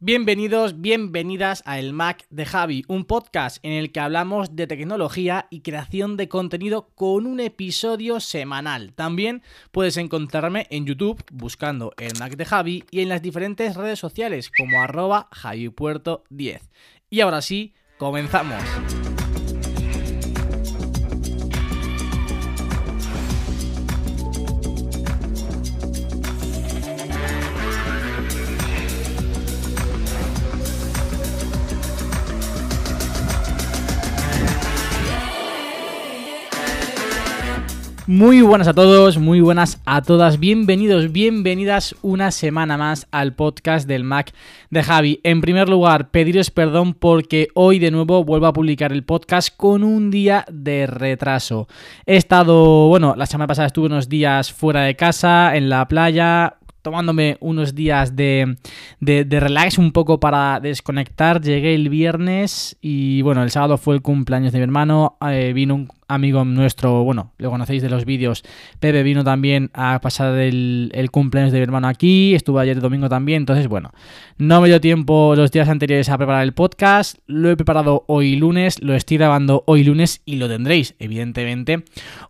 Bienvenidos, bienvenidas a El Mac de Javi, un podcast en el que hablamos de tecnología y creación de contenido con un episodio semanal. También puedes encontrarme en YouTube buscando El Mac de Javi y en las diferentes redes sociales como arroba javipuerto10. Y ahora sí, comenzamos. Muy buenas a todos, muy buenas a todas, bienvenidos, bienvenidas una semana más al podcast del Mac de Javi. En primer lugar, pediros perdón porque hoy de nuevo vuelvo a publicar el podcast con un día de retraso. He estado, bueno, la semana pasada estuve unos días fuera de casa, en la playa, tomándome unos días de, de, relax un poco para desconectar. Llegué el viernes y bueno, el sábado fue el cumpleaños de mi hermano. Eh, vino un amigo nuestro, bueno, lo conocéis de los vídeos, Pepe vino también a pasar el, cumpleaños de mi hermano aquí, estuvo ayer domingo también, entonces bueno, no me dio tiempo los días anteriores a preparar el podcast, lo he preparado hoy lunes, lo estoy grabando hoy lunes y lo tendréis, evidentemente,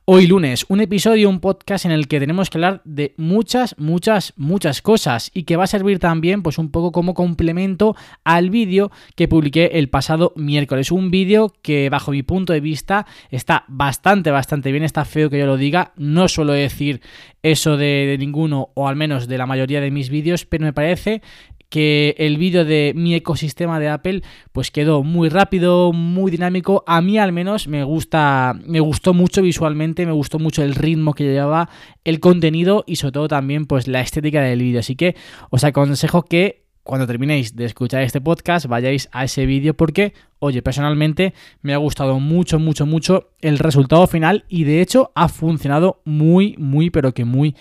hoy lunes, un episodio, un podcast en el que tenemos que hablar de muchas, muchas, muchas cosas y que va a servir también pues un poco como complemento al vídeo que publiqué el pasado miércoles, un vídeo que bajo mi punto de vista está bastante, bastante bien. Está feo que yo lo diga. No suelo decir eso de, ninguno, o al menos de la mayoría de mis vídeos, pero me parece que el vídeo de mi ecosistema de Apple pues quedó muy rápido, muy dinámico. A mí al menos me gusta, me gustó mucho visualmente, me gustó mucho el ritmo que llevaba, el contenido y sobre todo también pues la estética del vídeo. Así que os aconsejo que cuando terminéis de escuchar este podcast vayáis a ese vídeo porque, oye, personalmente me ha gustado mucho, mucho, mucho el resultado final y de hecho ha funcionado muy, muy, pero que muy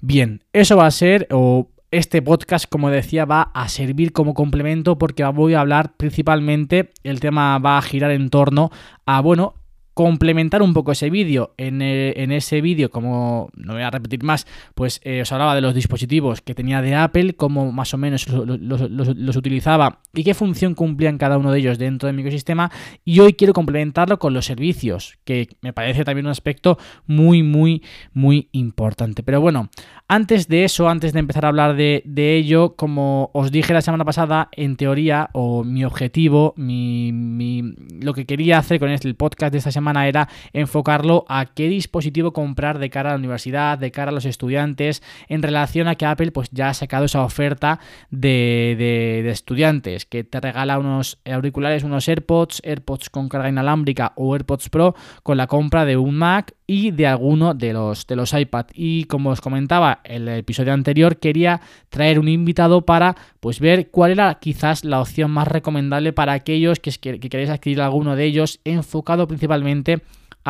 bien. Eso va a ser, o este podcast, como decía, va a servir como complemento porque voy a hablar principalmente, el tema va a girar en torno a, bueno, complementar un poco ese vídeo. En, eh, ese vídeo, como no voy a repetir más, pues eh, os hablaba de los dispositivos que tenía de Apple, cómo más o menos los, utilizaba y qué función cumplían cada uno de ellos dentro de mi ecosistema. Y hoy quiero complementarlo con los servicios, que me parece también un aspecto muy, muy, muy importante. Pero bueno, antes de eso, antes de empezar a hablar de, ello, como os dije la semana pasada, en teoría, o mi objetivo, mi, lo que quería hacer con el podcast de esta semana, era enfocarlo a qué dispositivo comprar de cara a la universidad, de cara a los estudiantes, en relación a que Apple pues ya ha sacado esa oferta de, de, estudiantes, que te regala unos auriculares, unos AirPods, AirPods con carga inalámbrica o AirPods Pro con la compra de un Mac y de alguno de los, de los iPad. Y como os comentaba en el episodio anterior, quería traer un invitado para pues ver cuál era quizás la opción más recomendable para aquellos que, que queréis adquirir alguno de ellos, enfocado principalmente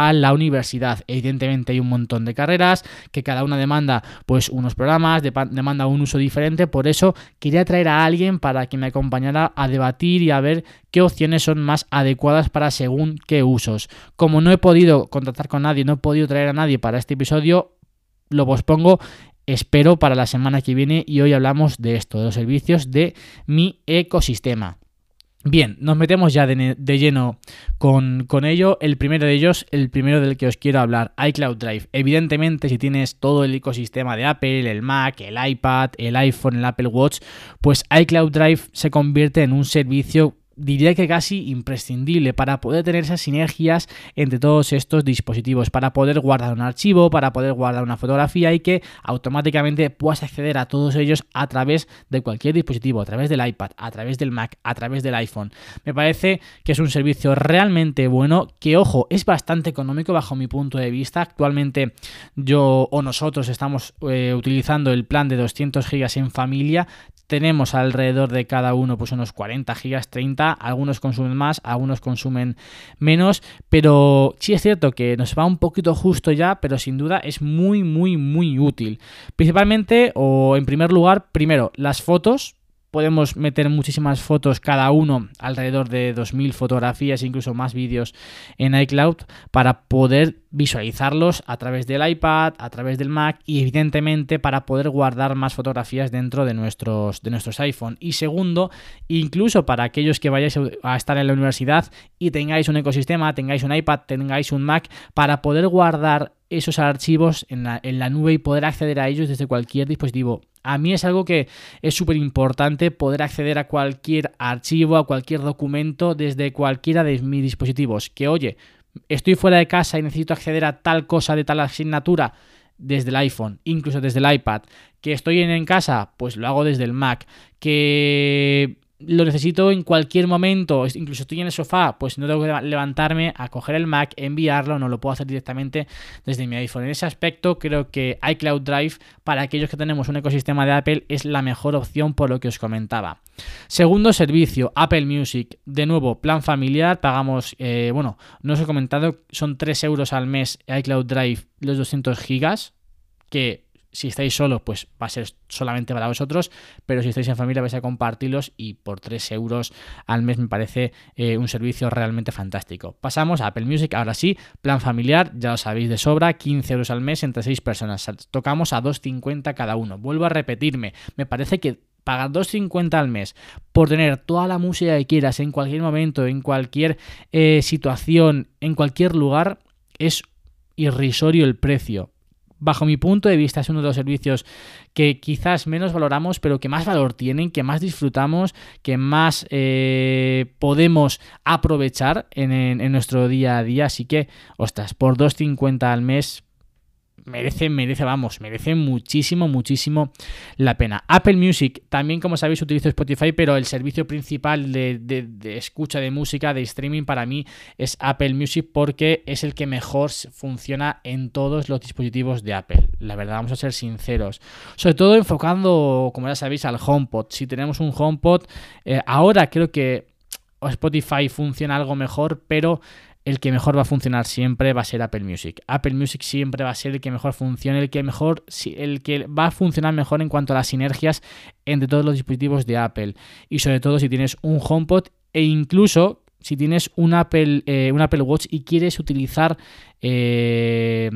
a la universidad. Evidentemente hay un montón de carreras que cada una demanda pues unos programas, demanda un uso diferente, por eso quería traer a alguien para que me acompañara a debatir y a ver qué opciones son más adecuadas para según qué usos. Como no he podido contactar con nadie, no he podido traer a nadie para este episodio, lo pospongo espero para la semana que viene y hoy hablamos de esto, de los servicios de mi ecosistema. Bien, nos metemos ya de, lleno con, con, ello. El primero de ellos, el primero del que os quiero hablar, iCloud Drive. Evidentemente, si tienes todo el ecosistema de Apple, el Mac, el iPad, el iPhone, el Apple Watch, pues iCloud Drive se convierte en un servicio diría que casi imprescindible para poder tener esas sinergias entre todos estos dispositivos, para poder guardar un archivo, para poder guardar una fotografía y que automáticamente puedas acceder a todos ellos a través de cualquier dispositivo, a través del iPad, a través del Mac, a través del iPhone. Me parece que es un servicio realmente bueno, que ojo, es bastante económico bajo mi punto de vista. Actualmente yo o nosotros estamos eh, utilizando el plan de 200 GB en familia, tenemos alrededor de cada uno pues unos 40 gigas, 30, algunos consumen más, algunos consumen menos, pero sí es cierto que nos va un poquito justo ya, pero sin duda es muy muy muy útil. Principalmente o en primer lugar, primero, las fotos podemos meter muchísimas fotos cada uno, alrededor de 2.000 fotografías, incluso más vídeos en iCloud, para poder visualizarlos a través del iPad, a través del Mac y evidentemente para poder guardar más fotografías dentro de nuestros, de nuestros iPhone. Y segundo, incluso para aquellos que vayáis a estar en la universidad y tengáis un ecosistema, tengáis un iPad, tengáis un Mac, para poder guardar esos archivos en la, en la nube y poder acceder a ellos desde cualquier dispositivo a mí es algo que es súper importante poder acceder a cualquier archivo, a cualquier documento desde cualquiera de mis dispositivos. Que oye, estoy fuera de casa y necesito acceder a tal cosa de tal asignatura desde el iPhone, incluso desde el iPad. Que estoy en, en casa, pues lo hago desde el Mac. Que lo necesito en cualquier momento, incluso estoy en el sofá, pues no tengo que levantarme a coger el Mac, enviarlo, no lo puedo hacer directamente desde mi iPhone. En ese aspecto creo que iCloud Drive para aquellos que tenemos un ecosistema de Apple es la mejor opción por lo que os comentaba. Segundo servicio, Apple Music. De nuevo, plan familiar, pagamos, eh, bueno, no os he comentado, son 3 euros al mes iCloud Drive los 200 gigas, que si estáis solos, pues va a ser solamente para vosotros, pero si estáis en familia vais a compartirlos y por 3 euros al mes me parece eh, un servicio realmente fantástico. Pasamos a Apple Music, ahora sí, plan familiar, ya lo sabéis de sobra, 15 euros al mes entre 6 personas. Tocamos a 2,50 cada uno. Vuelvo a repetirme, me parece que pagar 2,50 al mes por tener toda la música que quieras en cualquier momento, en cualquier eh, situación, en cualquier lugar, es irrisorio el precio bajo mi punto de vista, es uno de los servicios que quizás menos valoramos, pero que más valor tienen, que más disfrutamos, que más eh, podemos aprovechar en, en, nuestro día a día. Así que, ostras, por 2.50 al mes, merece, merece, vamos, merece muchísimo, muchísimo la pena. Apple Music, también como sabéis utilizo Spotify, pero el servicio principal de, escucha de música, de streaming para mí es Apple Music porque es el que mejor funciona en todos los dispositivos de Apple. La verdad, vamos a ser sinceros. Sobre todo enfocando, como ya sabéis, al HomePod. Si tenemos un HomePod, eh, ahora creo que Spotify funciona algo mejor, pero el que mejor va a funcionar siempre va a ser Apple Music. Apple Music siempre va a ser el que mejor funcione, el que mejor, el que va a funcionar mejor en cuanto a las sinergias entre todos los dispositivos de Apple. Y sobre todo si tienes un HomePod e incluso si tienes un Apple, eh, un Apple Watch y quieres utilizar eh,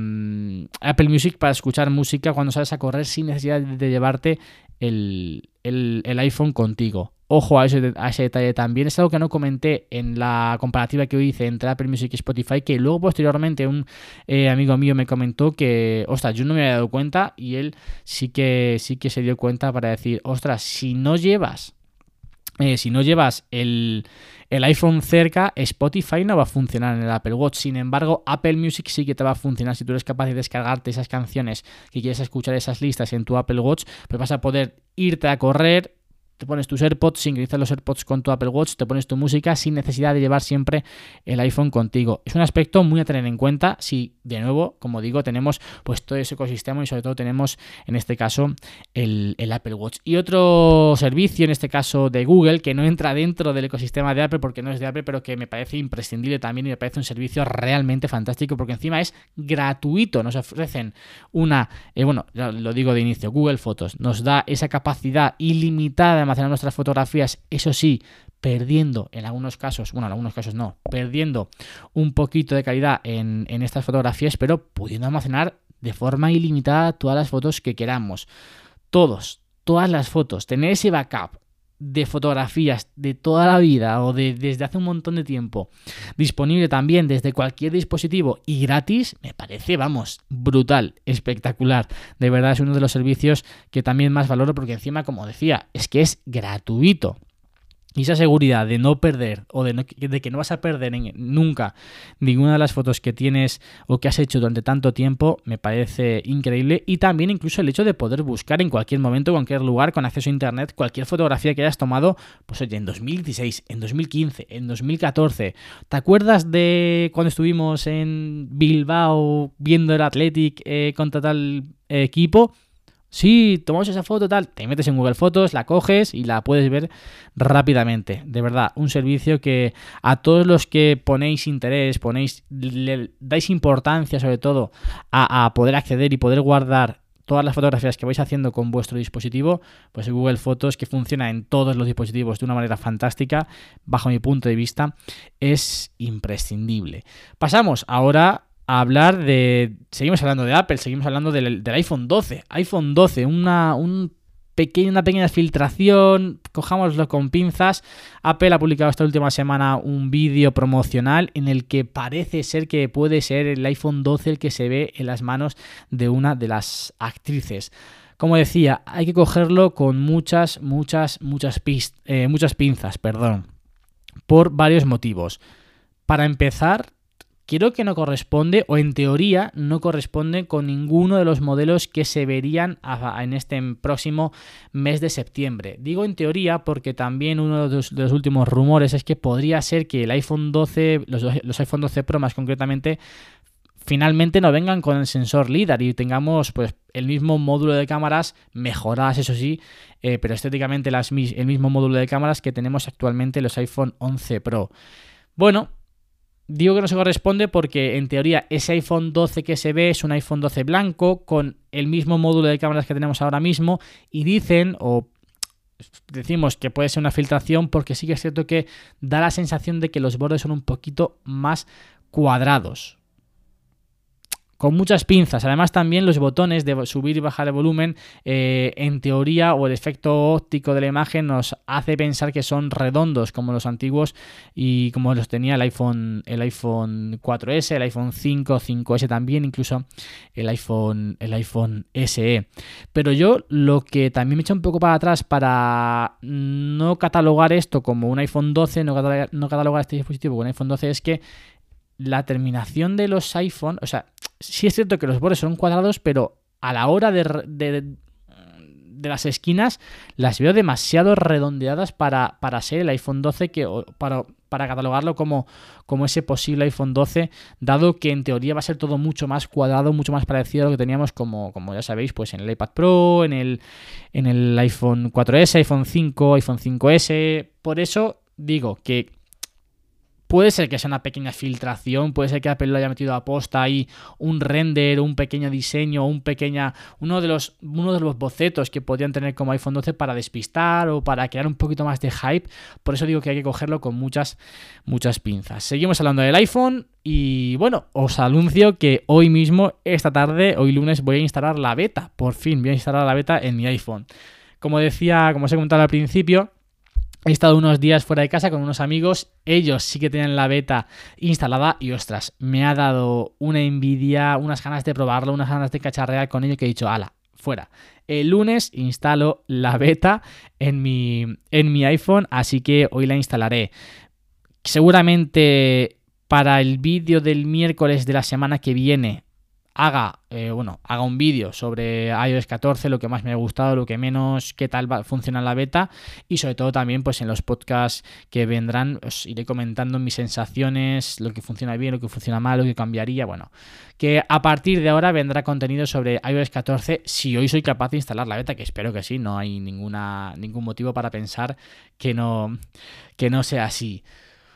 Apple Music para escuchar música cuando sales a correr sin necesidad de llevarte el, el iPhone contigo. Ojo a ese, detalle también. Es algo que no comenté en la comparativa que hice entre Apple Music y Spotify, que luego posteriormente un eh, amigo mío me comentó que, ostras, yo no me había dado cuenta y él sí que, sí que se dio cuenta para decir, ostras, si no llevas, eh, si no llevas el, el iPhone cerca, Spotify no va a funcionar en el Apple Watch. Sin embargo, Apple Music sí que te va a funcionar. Si tú eres capaz de descargarte esas canciones que quieres escuchar esas listas en tu Apple Watch, pues vas a poder irte a correr, te pones tus AirPods, sincronizas los AirPods con tu Apple Watch, te pones tu música sin necesidad de llevar siempre el iPhone contigo. Es un aspecto muy a tener en cuenta si, de nuevo, como digo, tenemos pues todo ese ecosistema y sobre todo tenemos en este caso el, Apple Watch. Y otro servicio, en este caso de Google, que no entra dentro del ecosistema de Apple porque no es de Apple, pero que me parece imprescindible también y me parece un servicio realmente fantástico porque encima es gratuito. Nos ofrecen una, eh, bueno, lo digo de inicio, Google Fotos nos da esa capacidad ilimitada de almacenar nuestras fotografías, eso sí, perdiendo en algunos casos, bueno, en algunos casos no, perdiendo un poquito de calidad en, estas fotografías, pero pudiendo almacenar de forma ilimitada todas las fotos que queramos. Todos, todas las fotos, tener ese backup de fotografías de toda la vida o de desde hace un montón de tiempo disponible también desde cualquier dispositivo y gratis, me parece, vamos, brutal, espectacular. De verdad es uno de los servicios que también más valoro porque encima, como decía, es que es gratuito. Y esa seguridad de no perder o de, que no vas a perder nunca ninguna de las fotos que tienes o que has hecho durante tanto tiempo me parece increíble. Y también incluso el hecho de poder buscar en cualquier momento, en cualquier lugar, con acceso a internet, cualquier fotografía que hayas tomado, pues oye, en 2016, en 2015, en 2014. ¿Te acuerdas de cuando estuvimos en Bilbao viendo el Athletic eh, contra tal equipo? Sí, tomamos esa foto, tal, te metes en Google Fotos, la coges y la puedes ver rápidamente. De verdad, un servicio que a todos los que ponéis interés, ponéis, le dais importancia sobre todo a, poder acceder y poder guardar todas las fotografías que vais haciendo con vuestro dispositivo, pues Google Fotos, que funciona en todos los dispositivos de una manera fantástica, bajo mi punto de vista, es imprescindible. Pasamos ahora a hablar de... Seguimos hablando de Apple, seguimos hablando del, iPhone 12. iPhone 12, una, un una pequeña filtración, cojámoslo con pinzas. Apple ha publicado esta última semana un vídeo promocional en el que parece ser que puede ser el iPhone 12 el que se ve en las manos de una de las actrices. Como decía, hay que cogerlo con muchas, muchas, muchas, eh, muchas pinzas, perdón, por varios motivos. Para empezar, Quiero que no corresponde, o en teoría no corresponde con ninguno de los modelos que se verían en este próximo mes de septiembre. Digo en teoría porque también uno de los, últimos rumores es que podría ser que el iPhone 12, los, iPhone 12 Pro más concretamente, finalmente no vengan con el sensor LIDAR y tengamos pues el mismo módulo de cámaras mejoradas, eso sí, eh, pero estéticamente el mismo módulo de cámaras que tenemos actualmente los iPhone 11 Pro. Bueno, Digo que no se corresponde porque en teoría ese iPhone 12 que se ve es un iPhone 12 blanco con el mismo módulo de cámaras que tenemos ahora mismo y dicen o decimos que puede ser una filtración porque sí que es cierto que da la sensación de que los bordes son un poquito más cuadrados con muchas pinzas. Además también los botones de subir y bajar el volumen, eh, en teoría o el efecto óptico de la imagen nos hace pensar que son redondos como los antiguos y como los tenía el iPhone, el iPhone 4S, el iPhone 5, 5S también, incluso el iPhone, el iPhone SE. Pero yo lo que también me echa un poco para atrás para no catalogar esto como un iPhone 12, no catalogar, no catalogar este dispositivo como un iPhone 12 es que la terminación de los iPhone, o sea, sí es cierto que los bordes son cuadrados, pero a la hora de, de, las esquinas las veo demasiado redondeadas para, para ser el iPhone 12, que, para, para catalogarlo como, como ese posible iPhone 12, dado que en teoría va a ser todo mucho más cuadrado, mucho más parecido a lo que teníamos como, como ya sabéis, pues en el iPad Pro, en el, en el iPhone 4S, iPhone 5, iPhone 5S. Por eso digo que Puede ser que sea una pequeña filtración, puede ser que Apple lo haya metido a posta ahí un render, un pequeño diseño, un pequeña, uno de los, uno de los bocetos que podrían tener como iPhone 12 para despistar o para crear un poquito más de hype. Por eso digo que hay que cogerlo con muchas, muchas pinzas. Seguimos hablando del iPhone y bueno, os anuncio que hoy mismo, esta tarde, hoy lunes, voy a instalar la beta. Por fin voy a instalar la beta en mi iPhone. Como decía, como os he comentado al principio, He estado unos días fuera de casa con unos amigos, ellos sí que tienen la beta instalada y ostras, me ha dado una envidia, unas ganas de probarlo, unas ganas de cacharrear con ello que he dicho, ala, fuera. El lunes instalo la beta en mi, en mi iPhone, así que hoy la instalaré. Seguramente para el vídeo del miércoles de la semana que viene haga, eh, bueno, haga un vídeo sobre iOS 14, lo que más me ha gustado, lo que menos, qué tal va, funciona la beta y sobre todo también pues en los podcasts que vendrán os iré comentando mis sensaciones, lo que funciona bien, lo que funciona mal, lo que cambiaría, bueno, que a partir de ahora vendrá contenido sobre iOS 14 si hoy soy capaz de instalar la beta, que espero que sí, no hay ninguna, ningún motivo para pensar que no, que no sea así.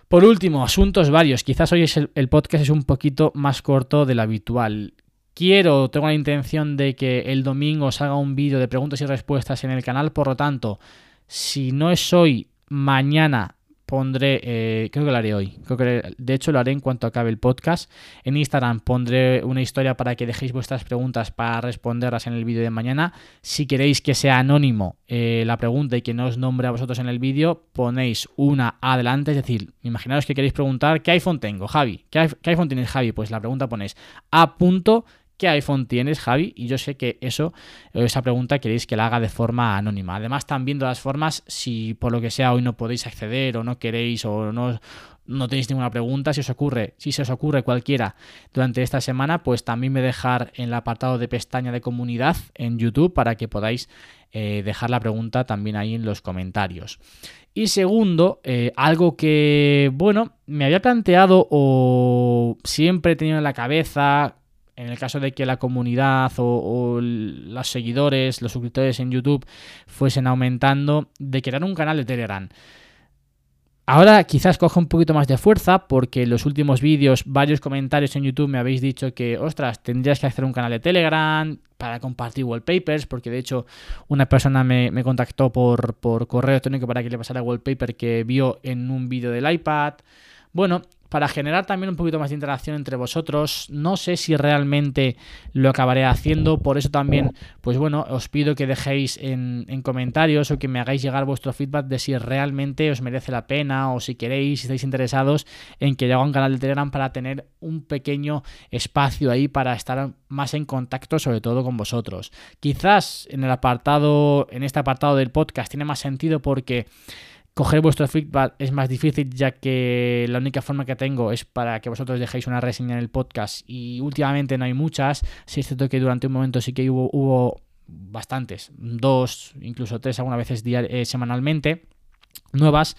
Por último, asuntos varios. Quizás hoy es el, podcast es un poquito más corto del habitual. Quiero, tengo la intención de que el domingo os haga un vídeo de preguntas y respuestas en el canal, por lo tanto, si no es hoy, mañana pondré, eh, creo que lo haré hoy, creo que de hecho lo haré en cuanto acabe el podcast. En Instagram pondré una historia para que dejéis vuestras preguntas para responderlas en el vídeo de mañana. Si queréis que sea anónimo eh, la pregunta y que no os nombre a vosotros en el vídeo, ponéis una adelante, es decir, imaginaos que queréis preguntar, ¿qué iPhone tengo, Javi? ¿Qué, iPhone tienes, Javi? Pues la pregunta ponéis a punto ¿Qué iPhone tienes, Javi? Y yo sé que eso, esa pregunta queréis que la haga de forma anónima. Además, también de las formas, si por lo que sea hoy no podéis acceder o no queréis o no, no tenéis ninguna pregunta, si os ocurre, si se os ocurre cualquiera durante esta semana, pues también me dejar en el apartado de pestaña de comunidad en YouTube para que podáis eh, dejar la pregunta también ahí en los comentarios. Y segundo, eh, algo que, bueno, me había planteado o siempre he tenido en la cabeza en el caso de que la comunidad o, los seguidores, los suscriptores en YouTube fuesen aumentando, de crear un canal de Telegram. Ahora quizás coja un poquito más de fuerza porque en los últimos vídeos, varios comentarios en YouTube me habéis dicho que, ostras, tendrías que hacer un canal de Telegram para compartir wallpapers, porque de hecho una persona me, contactó por, por correo electrónico para que le pasara wallpaper que vio en un vídeo del iPad. Bueno, para generar también un poquito más de interacción entre vosotros. No sé si realmente lo acabaré haciendo, por eso también, pues bueno, os pido que dejéis en, comentarios o que me hagáis llegar vuestro feedback de si realmente os merece la pena o si queréis, si estáis interesados en que yo haga un canal de Telegram para tener un pequeño espacio ahí para estar más en contacto, sobre todo con vosotros. Quizás en el apartado, en este apartado del podcast tiene más sentido porque Coger vuestro feedback es más difícil ya que la única forma que tengo es para que vosotros dejéis una reseña en el podcast y últimamente no hay muchas. Si es cierto que durante un momento sí que hubo, hubo bastantes, dos, incluso tres algunas veces eh, semanalmente, nuevas.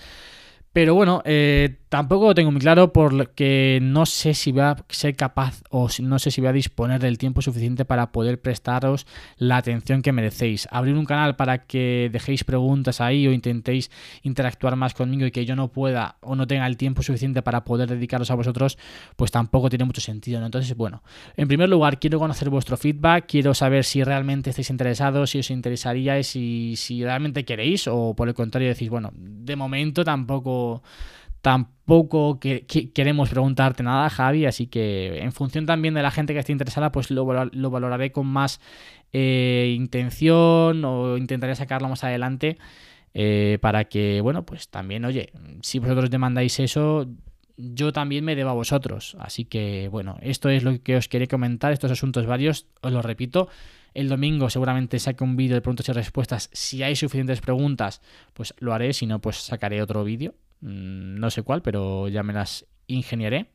Pero bueno, eh, tampoco lo tengo muy claro porque no sé si voy a ser capaz o no sé si voy a disponer del tiempo suficiente para poder prestaros la atención que merecéis. Abrir un canal para que dejéis preguntas ahí o intentéis interactuar más conmigo y que yo no pueda o no tenga el tiempo suficiente para poder dedicaros a vosotros, pues tampoco tiene mucho sentido. Entonces, bueno, en primer lugar, quiero conocer vuestro feedback, quiero saber si realmente estáis interesados, si os interesaría, si, si realmente queréis o por el contrario decís, bueno, de momento tampoco tampoco que, queremos preguntarte nada, Javi, así que en función también de la gente que esté interesada, pues lo, valoraré con más eh, intención o intentaré sacarlo más adelante eh, para que, bueno, pues también, oye, si vosotros demandáis eso, yo también me debo a vosotros. Así que, bueno, esto es lo que os quería comentar, estos asuntos varios, os lo repito. El domingo seguramente saque un vídeo de preguntas y respuestas. Si hay suficientes preguntas, pues lo haré. Si no, pues sacaré otro vídeo. Mm, no sé cuál, pero ya me las ingeniaré.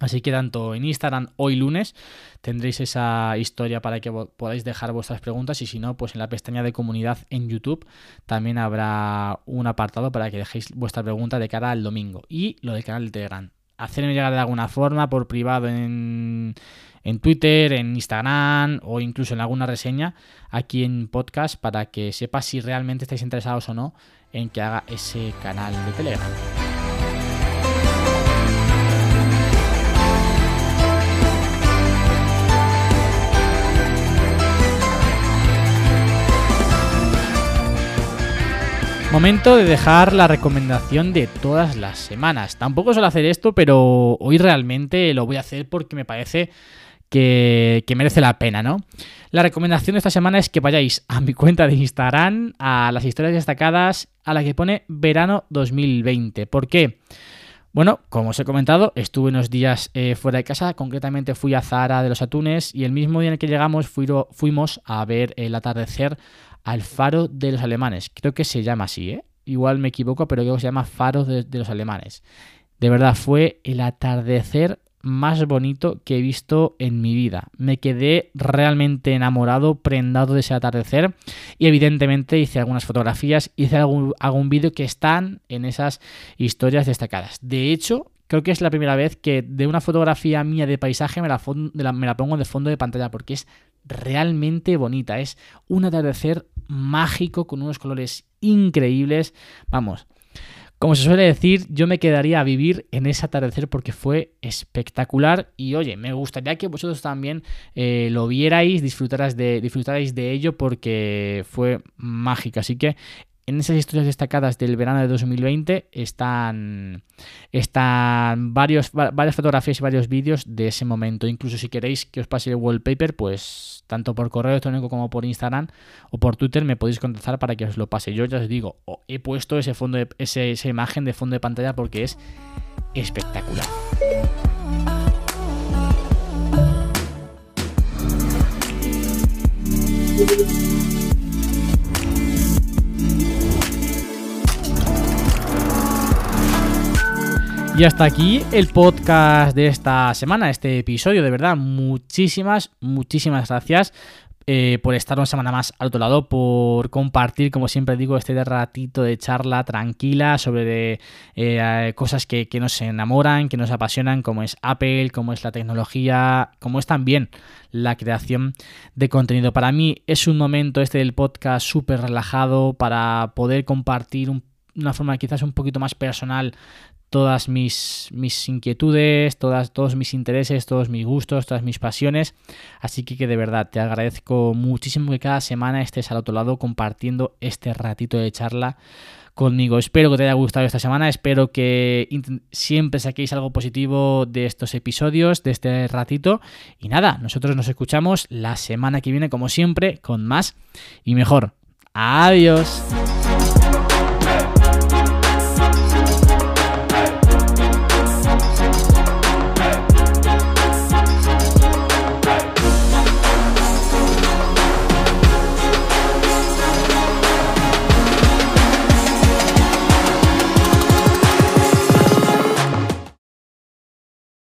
Así que tanto en Instagram hoy lunes tendréis esa historia para que podáis dejar vuestras preguntas y si no, pues en la pestaña de comunidad en YouTube también habrá un apartado para que dejéis vuestra pregunta de cara al domingo. Y lo del canal de Telegram. Hacerme llegar de alguna forma por privado en, en Twitter, en Instagram o incluso en alguna reseña aquí en podcast para que sepa si realmente estáis interesados o no en que haga ese canal de Telegram. Momento de dejar la recomendación de todas las semanas. Tampoco suelo hacer esto, pero hoy realmente lo voy a hacer porque me parece que, merece la pena, ¿no? La recomendación de esta semana es que vayáis a mi cuenta de Instagram, a las historias destacadas, a la que pone verano 2020. ¿Por qué? Bueno, como os he comentado, estuve unos días eh, fuera de casa, concretamente fui a Zara de los Atunes y el mismo día en el que llegamos fuimos a ver el atardecer al faro de los alemanes. Creo que se llama así, ¿eh? Igual me equivoco, pero creo que se llama faro de los alemanes. De verdad, fue el atardecer más bonito que he visto en mi vida. Me quedé realmente enamorado, prendado de ese atardecer y evidentemente hice algunas fotografías, hice algún, algún vídeo que están en esas historias destacadas. De hecho, creo que es la primera vez que de una fotografía mía de paisaje me la, me la pongo de fondo de pantalla porque es realmente bonita. Es un atardecer mágico con unos colores increíbles. Vamos, como se suele decir, yo me quedaría a vivir en ese atardecer porque fue espectacular y oye, me gustaría que vosotros también eh, lo vierais, disfrutarais de, disfrutarais de ello porque fue mágico. Así que en esas historias destacadas del verano de 2020 están, están varios, varias fotografías y varios vídeos de ese momento. Incluso si queréis que os pase el wallpaper, pues tanto por correo electrónico como por Instagram o por Twitter me podéis contactar para que os lo pase. Yo ya os digo, he puesto ese fondo de, esa imagen de fondo de pantalla porque es espectacular. Y hasta aquí el podcast de esta semana, este episodio. De verdad, muchísimas, muchísimas gracias eh, por estar una semana más al otro lado, por compartir, como siempre digo, este ratito de charla tranquila sobre eh, cosas que, nos enamoran, que nos apasionan, como es Apple, como es la tecnología, como es también la creación de contenido. Para mí es un momento este del podcast súper relajado para poder compartir un una forma quizás un poquito más personal todas mis, mis inquietudes, todas, todos mis intereses, todos mis gustos, todas mis pasiones. Así que, que de verdad te agradezco muchísimo que cada semana estés al otro lado compartiendo este ratito de charla conmigo. Espero que te haya gustado esta semana, espero que siempre saquéis algo positivo de estos episodios, de este ratito. Y nada, nosotros nos escuchamos la semana que viene, como siempre, con más y mejor. Adiós.